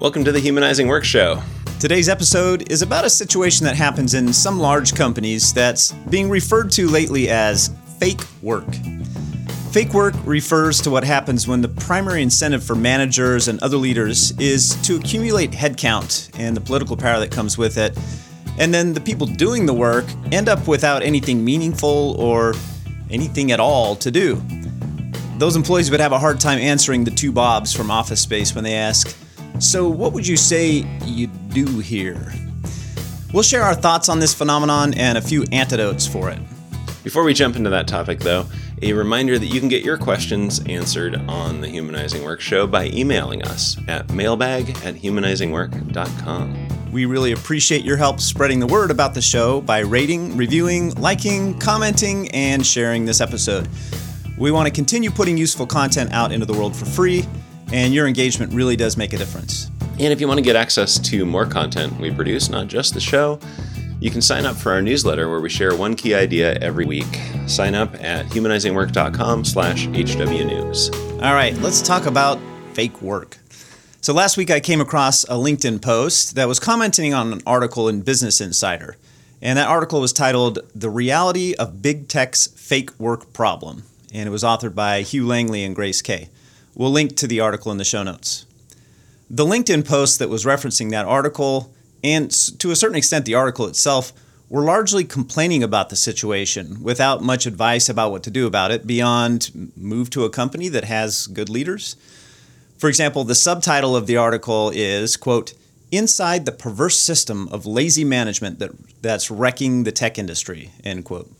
Welcome to the Humanizing Work Show. Today's episode is about a situation that happens in some large companies that's being referred to lately as fake work. Fake work refers to what happens when the primary incentive for managers and other leaders is to accumulate headcount and the political power that comes with it, and then the people doing the work end up without anything meaningful or anything at all to do. Those employees would have a hard time answering the two Bobs from Office Space when they ask, so, what would you say you do here? We'll share our thoughts on this phenomenon and a few antidotes for it. Before we jump into that topic, though, a reminder that you can get your questions answered on the Humanizing Work Show by emailing us at mailbag at humanizingwork.com. We really appreciate your help spreading the word about the show by rating, reviewing, liking, commenting, and sharing this episode. We want to continue putting useful content out into the world for free and your engagement really does make a difference. And if you want to get access to more content we produce, not just the show, you can sign up for our newsletter where we share one key idea every week. Sign up at humanizingwork.com slash hwnews. All right, let's talk about fake work. So last week I came across a LinkedIn post that was commenting on an article in Business Insider. And that article was titled The Reality of Big Tech's Fake Work Problem. And it was authored by Hugh Langley and Grace Kay. We'll link to the article in the show notes. The LinkedIn post that was referencing that article, and to a certain extent the article itself, were largely complaining about the situation without much advice about what to do about it beyond move to a company that has good leaders. For example, the subtitle of the article is, quote, Inside the Perverse System of Lazy Management that, That's Wrecking the Tech Industry, end quote.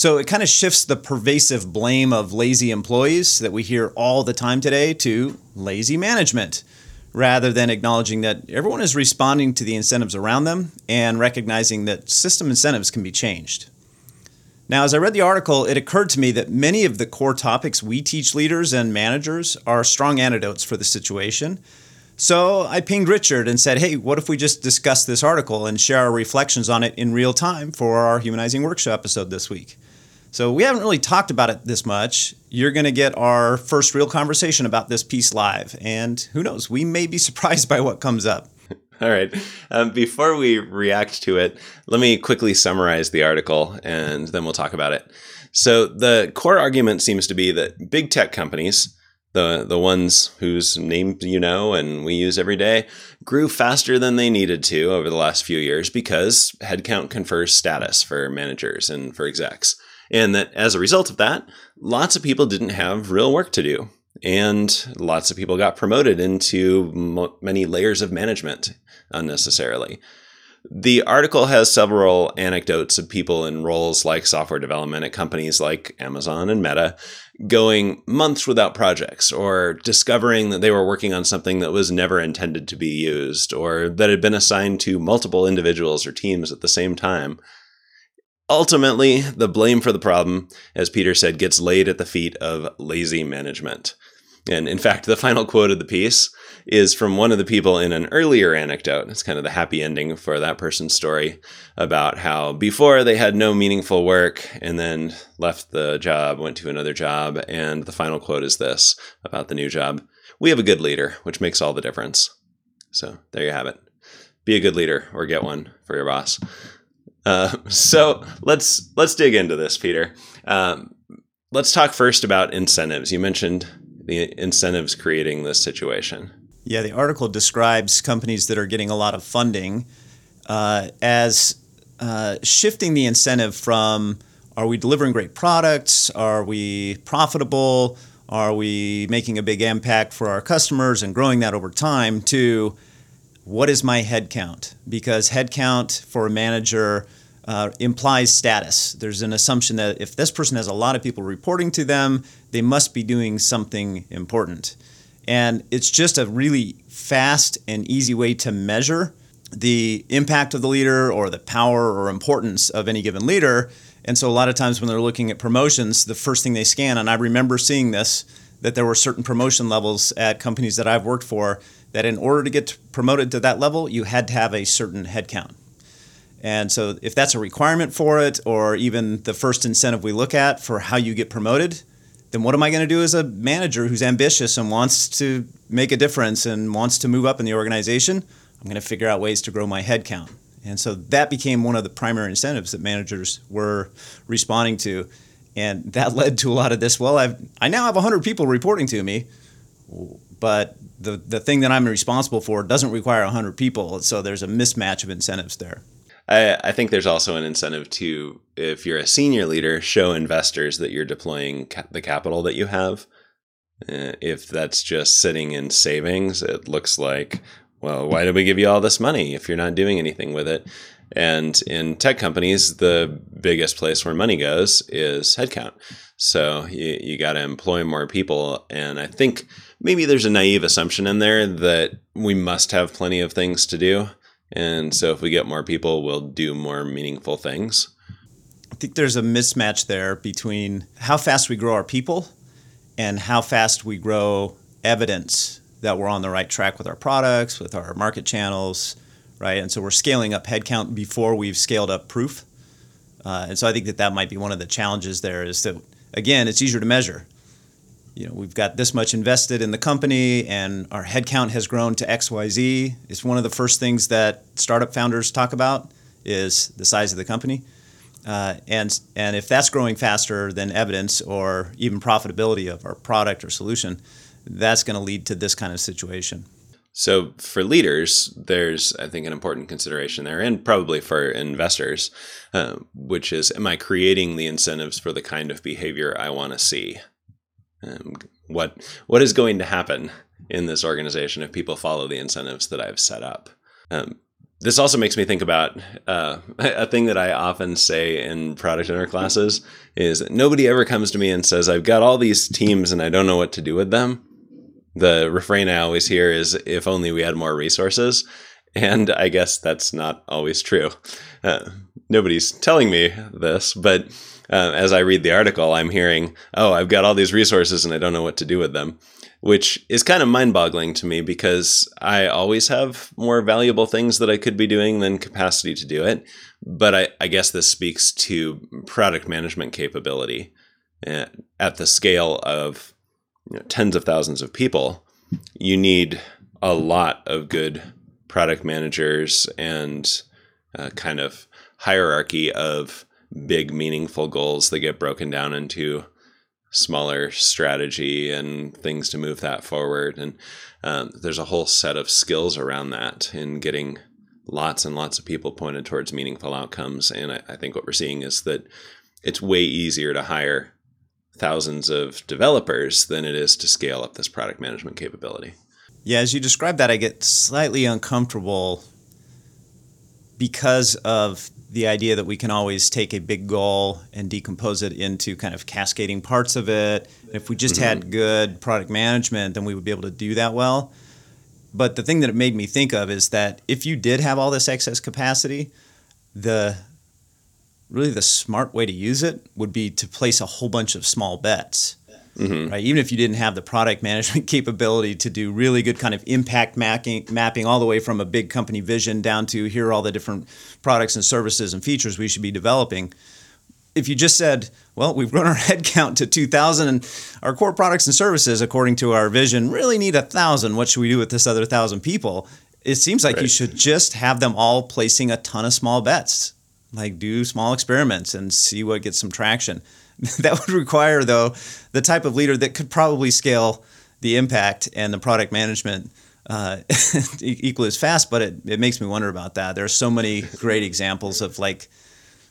So it kind of shifts the pervasive blame of lazy employees that we hear all the time today to lazy management, rather than acknowledging that everyone is responding to the incentives around them and recognizing that system incentives can be changed. Now, as I read the article, it occurred to me that many of the core topics we teach leaders and managers are strong antidotes for the situation. So I pinged Richard and said, hey, what if we just discuss this article and share our reflections on it in real time for our Humanizing Work Show episode this week? So we haven't really talked about it this much. You're going to get our first real conversation about this piece live, and who knows, we may be surprised by what comes up. All right. Um, before we react to it, let me quickly summarize the article and then we'll talk about it. So, the core argument seems to be that big tech companies, the, the ones whose names you know and we use every day, grew faster than they needed to over the last few years because headcount confers status for managers and for execs. And that as a result of that, lots of people didn't have real work to do. And lots of people got promoted into mo- many layers of management unnecessarily. The article has several anecdotes of people in roles like software development at companies like Amazon and Meta going months without projects or discovering that they were working on something that was never intended to be used or that had been assigned to multiple individuals or teams at the same time Ultimately, the blame for the problem, as Peter said, gets laid at the feet of lazy management. And in fact, the final quote of the piece is from one of the people in an earlier anecdote. It's kind of the happy ending for that person's story about how before they had no meaningful work and then left the job, went to another job. And the final quote is this about the new job We have a good leader, which makes all the difference. So there you have it. Be a good leader or get one for your boss. Uh, so let's let's dig into this, Peter. Um, let's talk first about incentives. You mentioned the incentives creating this situation. Yeah, the article describes companies that are getting a lot of funding uh, as uh, shifting the incentive from are we delivering great products? Are we profitable? Are we making a big impact for our customers and growing that over time to what is my head count? Because head count for a manager uh, implies status. There's an assumption that if this person has a lot of people reporting to them, they must be doing something important. And it's just a really fast and easy way to measure the impact of the leader or the power or importance of any given leader. And so a lot of times when they're looking at promotions, the first thing they scan, and I remember seeing this, that there were certain promotion levels at companies that I've worked for that in order to get promoted to that level, you had to have a certain headcount. And so, if that's a requirement for it, or even the first incentive we look at for how you get promoted, then what am I going to do as a manager who's ambitious and wants to make a difference and wants to move up in the organization? I'm going to figure out ways to grow my headcount. And so that became one of the primary incentives that managers were responding to. And that led to a lot of this. Well, I've, I now have 100 people reporting to me, but the, the thing that I'm responsible for doesn't require 100 people. So there's a mismatch of incentives there. I, I think there's also an incentive to, if you're a senior leader, show investors that you're deploying ca- the capital that you have. Uh, if that's just sitting in savings, it looks like, well, why did we give you all this money if you're not doing anything with it? And in tech companies, the biggest place where money goes is headcount. So you, you got to employ more people. And I think maybe there's a naive assumption in there that we must have plenty of things to do. And so if we get more people, we'll do more meaningful things. I think there's a mismatch there between how fast we grow our people and how fast we grow evidence that we're on the right track with our products, with our market channels, right? And so we're scaling up headcount before we've scaled up proof. Uh, and so I think that that might be one of the challenges there is that, again, it's easier to measure. You know, we've got this much invested in the company and our headcount has grown to XYZ. It's one of the first things that startup founders talk about is the size of the company. Uh, and and if that's growing faster than evidence or even profitability of our product or solution, that's going to lead to this kind of situation. So for leaders, there's I think an important consideration there, and probably for investors, uh, which is, am I creating the incentives for the kind of behavior I want to see? Um, what what is going to happen in this organization if people follow the incentives that I've set up? Um, this also makes me think about uh, a thing that I often say in product owner classes is nobody ever comes to me and says I've got all these teams and I don't know what to do with them. The refrain I always hear is if only we had more resources, and I guess that's not always true. Uh, nobody's telling me this, but uh, as I read the article, I'm hearing, "Oh, I've got all these resources and I don't know what to do with them." which is kind of mind boggling to me because I always have more valuable things that I could be doing than capacity to do it. But I, I guess this speaks to product management capability eh, at the scale of you know, tens of thousands of people. You need a lot of good product managers and uh, kind of hierarchy of big, meaningful goals that get broken down into smaller strategy and things to move that forward. And um, there's a whole set of skills around that in getting lots and lots of people pointed towards meaningful outcomes. And I, I think what we're seeing is that it's way easier to hire thousands of developers than it is to scale up this product management capability. Yeah, as you describe that, I get slightly uncomfortable because of the idea that we can always take a big goal and decompose it into kind of cascading parts of it. If we just mm-hmm. had good product management, then we would be able to do that well. But the thing that it made me think of is that if you did have all this excess capacity, the really the smart way to use it would be to place a whole bunch of small bets Mm-hmm. Right? Even if you didn't have the product management capability to do really good kind of impact mapping, mapping all the way from a big company vision down to here are all the different products and services and features we should be developing. If you just said, well, we've grown our headcount to 2,000 and our core products and services, according to our vision, really need a 1,000. What should we do with this other 1,000 people? It seems like right. you should just have them all placing a ton of small bets, like do small experiments and see what gets some traction. that would require, though, the type of leader that could probably scale the impact and the product management uh, equally as fast. But it, it makes me wonder about that. There are so many great examples of like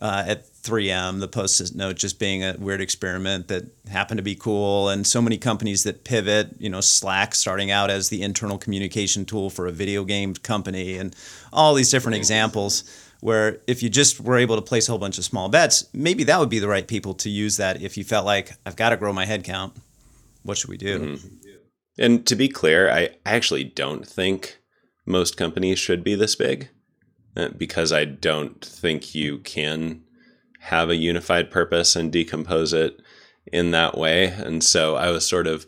uh, at 3M, the post-it note just being a weird experiment that happened to be cool, and so many companies that pivot. You know, Slack starting out as the internal communication tool for a video game company, and all these different examples where if you just were able to place a whole bunch of small bets, maybe that would be the right people to use that if you felt like I've got to grow my head count. What should we do? Mm-hmm. And to be clear, I actually don't think most companies should be this big uh, because I don't think you can have a unified purpose and decompose it in that way. And so I was sort of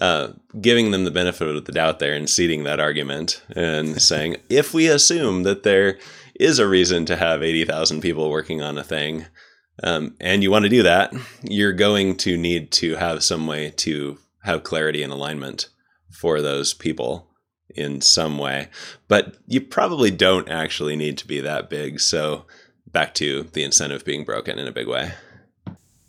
uh, giving them the benefit of the doubt there and ceding that argument and saying, if we assume that they're is a reason to have 80,000 people working on a thing, Um, and you want to do that, you're going to need to have some way to have clarity and alignment for those people in some way. But you probably don't actually need to be that big. So back to the incentive being broken in a big way.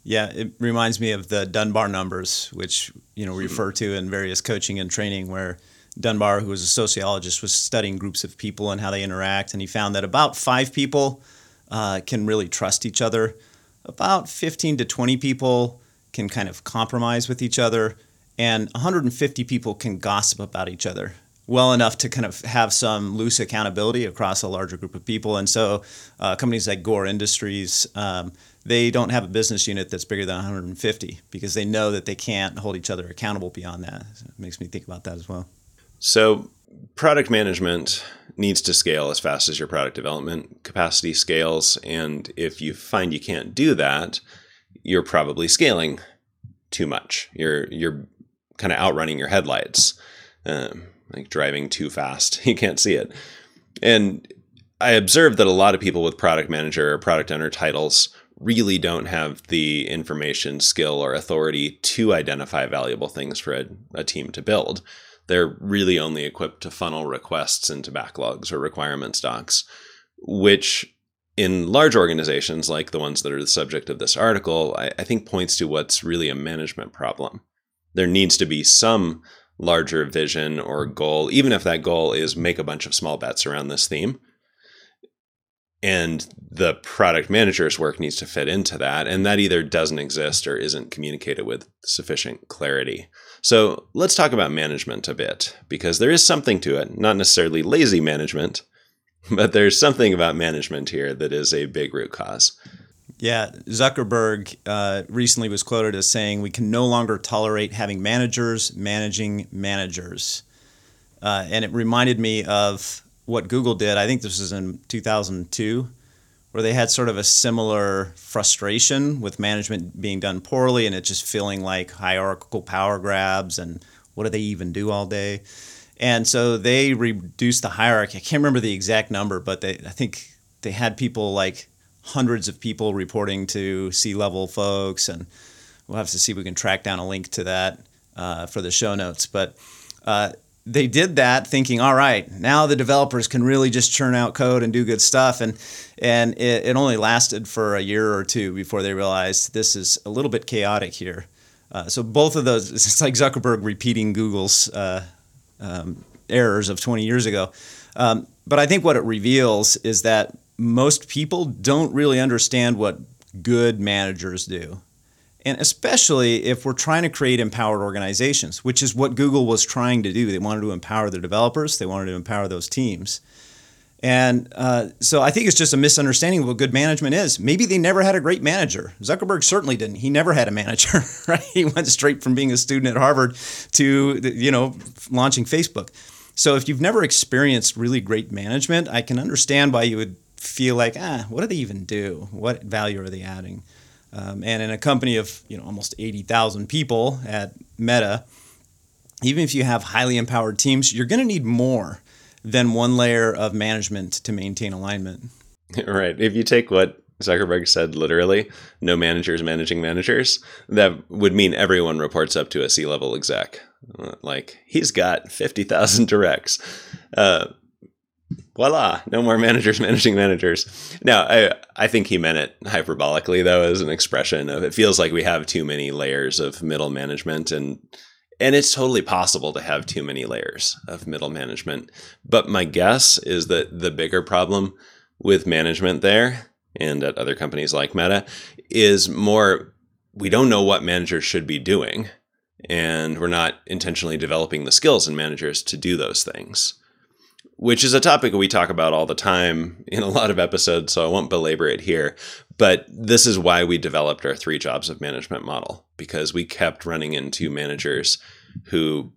Yeah, it reminds me of the Dunbar numbers, which you know refer to in various coaching and training, where Dunbar, who was a sociologist, was studying groups of people and how they interact, and he found that about five people uh, can really trust each other. About 15 to 20 people can kind of compromise with each other, and 150 people can gossip about each other well enough to kind of have some loose accountability across a larger group of people. And so, uh, companies like Gore Industries, um, they don't have a business unit that's bigger than 150 because they know that they can't hold each other accountable beyond that. So it makes me think about that as well. So, product management needs to scale as fast as your product development capacity scales. And if you find you can't do that, you're probably scaling too much. You're you're kind of outrunning your headlights. Um, like driving too fast. You can't see it. And I observed that a lot of people with product manager or product owner titles really don't have the information, skill, or authority to identify valuable things for a, a, team to build. They're really only equipped to funnel requests into backlogs or requirements docs, which in large organizations like the ones that are the subject of this article, I, I think points to what's really a management problem. There needs to be some larger vision or goal, even if that goal is make a bunch of small bets around this theme. And the product manager's work needs to fit into that. And that either doesn't exist or isn't communicated with sufficient clarity. So let's talk about management a bit, because there is something to it, not necessarily lazy management, but there's something about management here that is a big root cause. Yeah, Zuckerberg uh, recently was quoted as saying, "We can no longer tolerate having managers managing managers," uh, and it reminded me of what Google did. I think this was in 2002, where they had sort of a similar frustration with management being done poorly, and it just feeling like hierarchical power grabs and what do they even do all day? And so they reduced the hierarchy. I can't remember the exact number, but they I think they had people like hundreds of people reporting to C-level folks, and we'll have to see if we can track down a link to that uh, for the show notes. But uh, they did that thinking, all right, now the developers can really just churn out code and do good stuff. And and it, it only lasted for a year or two before they realized this is a little bit chaotic here. Uh, so both of those, it's like Zuckerberg repeating Google's uh, um, errors of 20 years ago. Um, but I think what it reveals is that most people don't really understand what good managers do. And especially if we're trying to create empowered organizations, which is what Google was trying to do. They wanted to empower their developers, they wanted to empower those teams. And uh, so I think it's just a misunderstanding of what good management is. Maybe they never had a great manager. Zuckerberg certainly didn't. He never had a manager, right? He went straight from being a student at Harvard to, you know, launching Facebook. So if you've never experienced really great management, I can understand why you would feel like, ah, what do they even do? What value are they adding? Um, and in a company of you know almost 80,000 people at Meta, even if you have highly empowered teams, you're going to need more than one layer of management to maintain alignment. Right. If you take what Zuckerberg said literally, no managers managing managers, that would mean everyone reports up to a C level exec. Like he's got 50,000 directs. Uh, voila, no more managers managing managers. Now, I I think he meant it hyperbolically though, as an expression of it feels like we have too many layers of middle management and and it's totally possible to have too many layers of middle management. But my guess is that the bigger problem with management there and at other companies like Meta is more we don't know what managers should be doing and we're not intentionally developing the skills in managers to do those things which is a topic we talk about all the time in a lot of episodes, so I won't belabor it here. But this is why we developed our three jobs of management model because we kept running into managers who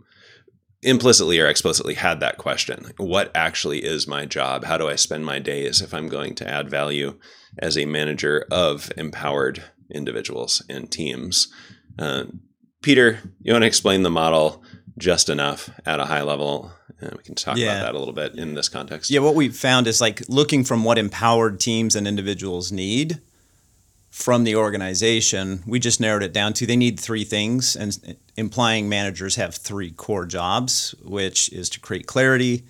implicitly or explicitly had that question what actually is my job? How do i spend my days if i'm going to add value as a manager of empowered individuals and teams? Uh, peter you want to explain the model just enough at a high level and we can talk yeah. about that a little bit in this context. Yeah, what we found is like looking from what empowered teams and individuals need from the organization. We just narrowed it down to they need three things, and implying managers have three core jobs, which is to create clarity,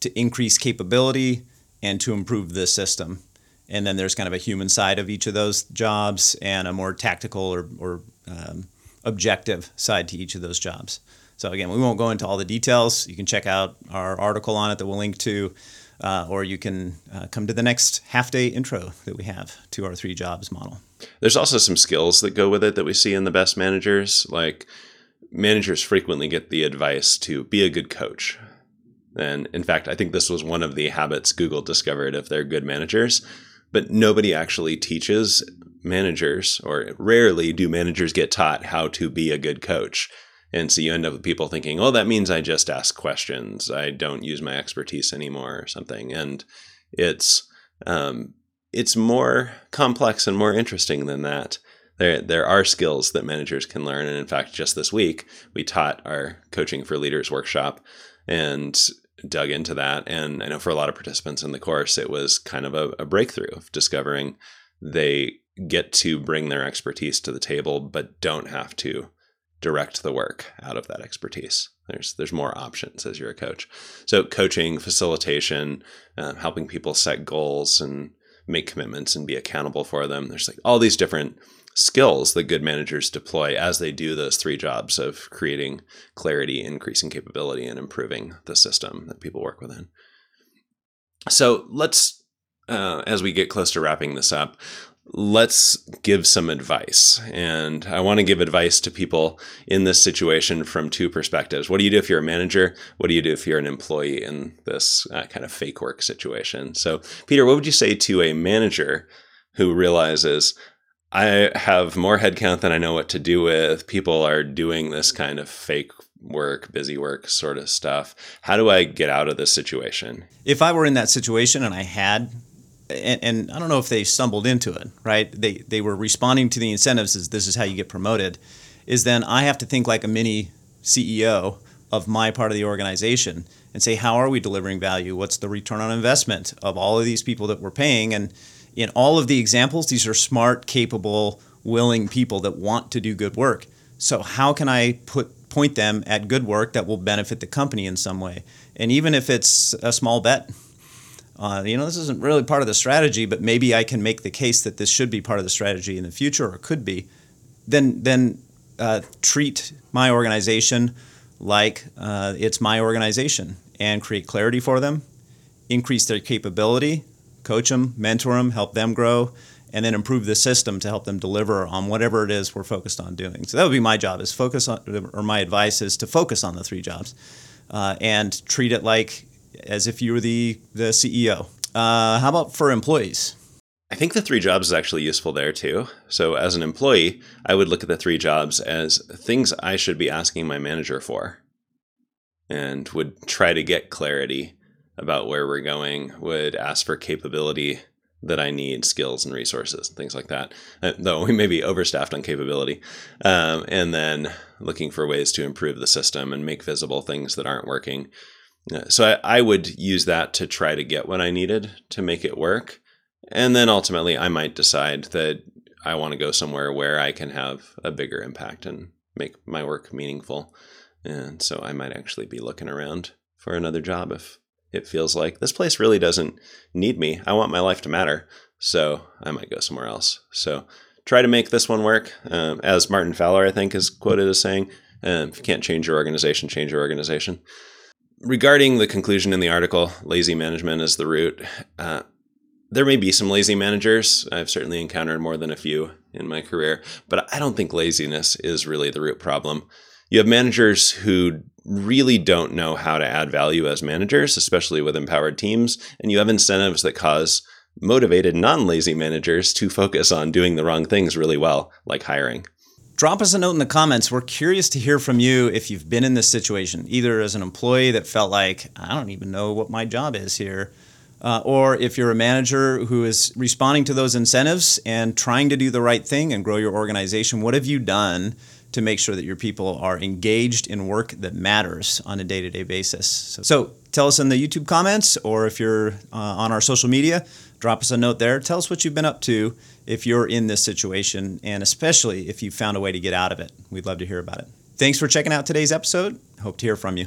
to increase capability, and to improve the system. And then there's kind of a human side of each of those jobs and a more tactical or, or um, objective side to each of those jobs. So again, we won't go into all the details. You can check out our article on it that we'll link to, uh, or you can uh, come to the next half day intro that we have to our three jobs model. There's also some skills that go with it that we see in the best managers. Like managers frequently get the advice to be a good coach. And in fact, I think this was one of the habits Google discovered of their good managers. But nobody actually teaches managers, or rarely do managers get taught how to be a good coach. And so you end up with people thinking, oh, that means I just ask questions. I don't use my expertise anymore or something. And it's um, it's more complex and more interesting than that. There, there are skills that managers can learn. And in fact, just this week, we taught our Coaching for Leaders workshop and dug into that. And I know for a lot of participants in the course, it was kind of a, a breakthrough of discovering they get to bring their expertise to the table, but don't have to direct the work out of that expertise. There's there's more options as you're a coach. So coaching, facilitation, uh, helping people set goals and make commitments and be accountable for them. There's like all these different skills that good managers deploy as they do those three jobs of creating clarity, increasing capability, and improving the system that people work within. So let's, uh, as we get close to wrapping this up, let's give some advice. And I want to give advice to people in this situation from two perspectives. What do you do if you're a manager? What do you do if you're an employee in this uh, kind of fake work situation? So, Peter, what would you say to a manager who realizes, I have more headcount than I know what to do with. People are doing this kind of fake work, busy work sort of stuff. How do I get out of this situation? If I were in that situation and I had and, and, I don't know if they stumbled into it, right? They they were responding to the incentives as this is how you get promoted. Is then I have to think like a mini CEO of my part of the organization and say how are we delivering value? What's the return on investment of all of these people that we're paying? And in all of the examples, these are smart, capable, willing people that want to do good work. So how can I put point them at good work that will benefit the company in some way? And even if it's a small bet, uh, you know, this isn't really part of the strategy, but maybe I can make the case that this should be part of the strategy in the future, or could be. Then, then uh, treat my organization like uh, it's my organization and create clarity for them, increase their capability, coach them, mentor them, help them grow, and then improve the system to help them deliver on whatever it is we're focused on doing. So that would be my job is focus on, or my advice is to focus on the three jobs uh, and treat it like as if you were the, the CEO. Uh, how about for employees? I think the three jobs is actually useful there too. So, as an employee, I would look at the three jobs as things I should be asking my manager for and would try to get clarity about where we're going, would ask for capability that I need, skills and resources, and things like that. Uh, though we may be overstaffed on capability. Um, and then looking for ways to improve the system and make visible things that aren't working so I, I would use that to try to get what I needed to make it work. And then ultimately, I might decide that I want to go somewhere where I can have a bigger impact and make my work meaningful. And so I might actually be looking around for another job if it feels like this place really doesn't need me. I want my life to matter. So I might go somewhere else. So try to make this one work. Um, as Martin Fowler, I think, is quoted as saying, um, if you can't change your organization, change your organization regarding the conclusion in the article, lazy management is the root. Uh, there may be some lazy managers. I've certainly encountered more than a few in my career, but I don't think laziness is really the root problem. You have managers who really don't know how to add value as managers, especially with empowered teams, and you have incentives that cause motivated non lazy managers to focus on doing the wrong things really well, like hiring drop us a note in the comments. We're curious to hear from you if you've been in this situation, either as an employee that felt like, I don't even know what my job is here, uh, or if you're a manager who is responding to those incentives and trying to do the right thing and grow your organization. What have you done? To make sure that your people are engaged in work that matters on a day to day basis. So, so tell us in the YouTube comments, or if you're uh, on our social media, drop us a note there. Tell us what you've been up to if you're in this situation, and especially if you found a way to get out of it. We'd love to hear about it. Thanks for checking out today's episode. Hope to hear from you.